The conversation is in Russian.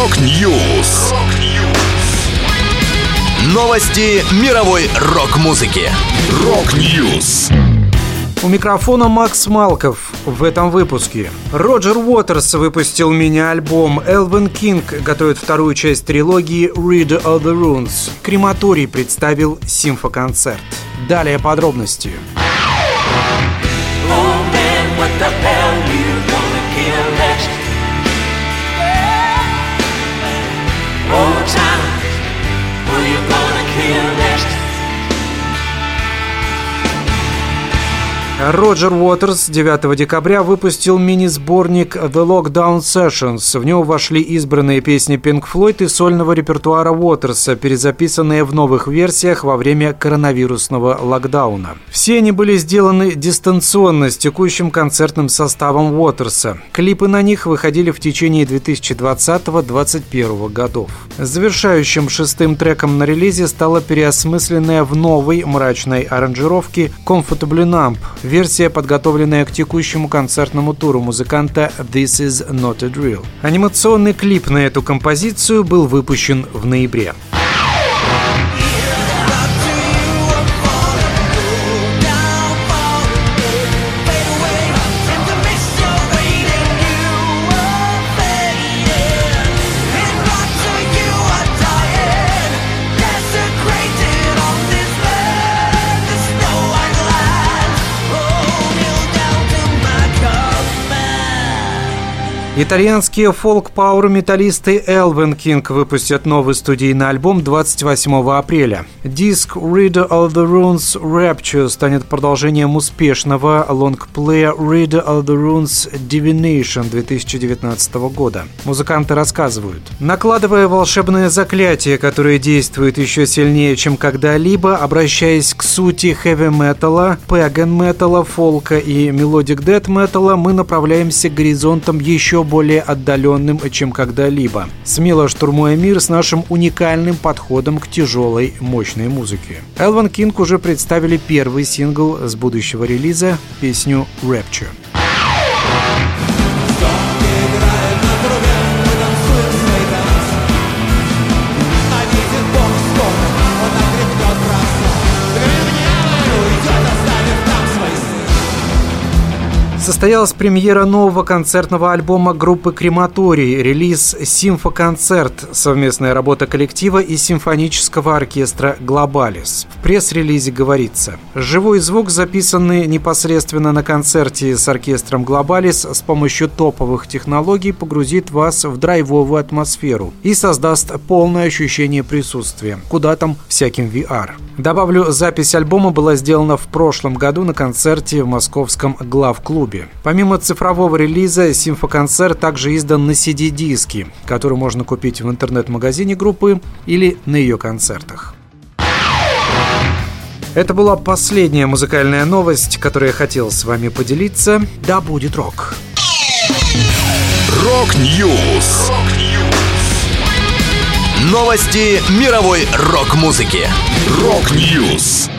Rock News. Новости мировой рок-музыки. Rock News. У микрофона Макс Малков в этом выпуске. Роджер Уотерс выпустил мини-альбом. Elvenking готовит вторую часть трилогии Reader of the Runes. Крематорий представил симфоконцерт. Далее подробности. Oh, Роджер Уотерс 9 декабря выпустил мини-сборник The Lockdown Sessions. В него вошли избранные песни Pink Floyd и сольного репертуара Уотерса, перезаписанные в новых версиях во время коронавирусного локдауна. Все они были сделаны дистанционно с текущим концертным составом Уотерса. Клипы на них выходили в течение 2020-2021 годов. Завершающим шестым треком на релизе стала переосмысленная в новой мрачной аранжировке Comfortably Numb, версия, подготовленная к текущему концертному туру музыканта This Is Not a Drill. Анимационный клип на эту композицию был выпущен в ноябре. Итальянские фолк-пауэр-металлисты Elvenking выпустят новый студийный альбом 28 апреля. Диск Reader of the Runes Rapture станет продолжением успешного лонгплея Reader of the Runes Divination 2019 года. Музыканты рассказывают. Накладывая волшебное заклятие, которое действует еще сильнее, чем когда-либо, обращаясь к сути хэви-металла, пэган-металла, фолка и melodic дэт-металла, мы направляемся к горизонтам еще более отдаленным, чем когда-либо, смело штурмуя мир с нашим уникальным подходом к тяжелой, мощной музыке. Elvenking уже представили первый сингл с будущего релиза, песню «Rapture». Состоялась премьера нового концертного альбома группы «Крематорий», релиз «Симфоконцерт», совместная работа коллектива и симфонического оркестра «Глобалис». В пресс-релизе говорится, живой звук, записанный непосредственно на концерте с оркестром «Глобалис», с помощью топовых технологий погрузит вас в драйвовую атмосферу и создаст полное ощущение присутствия, куда там всяким VR. Добавлю, запись альбома была сделана в прошлом году на концерте в московском главклубе. Помимо цифрового релиза, симфоконцерт также издан на CD-диске, который можно купить в интернет-магазине группы или на ее концертах. Это была последняя музыкальная новость, которую я хотел с вами поделиться. Да будет рок! Rock News! Новости мировой рок-музыки. Рок-Ньюс!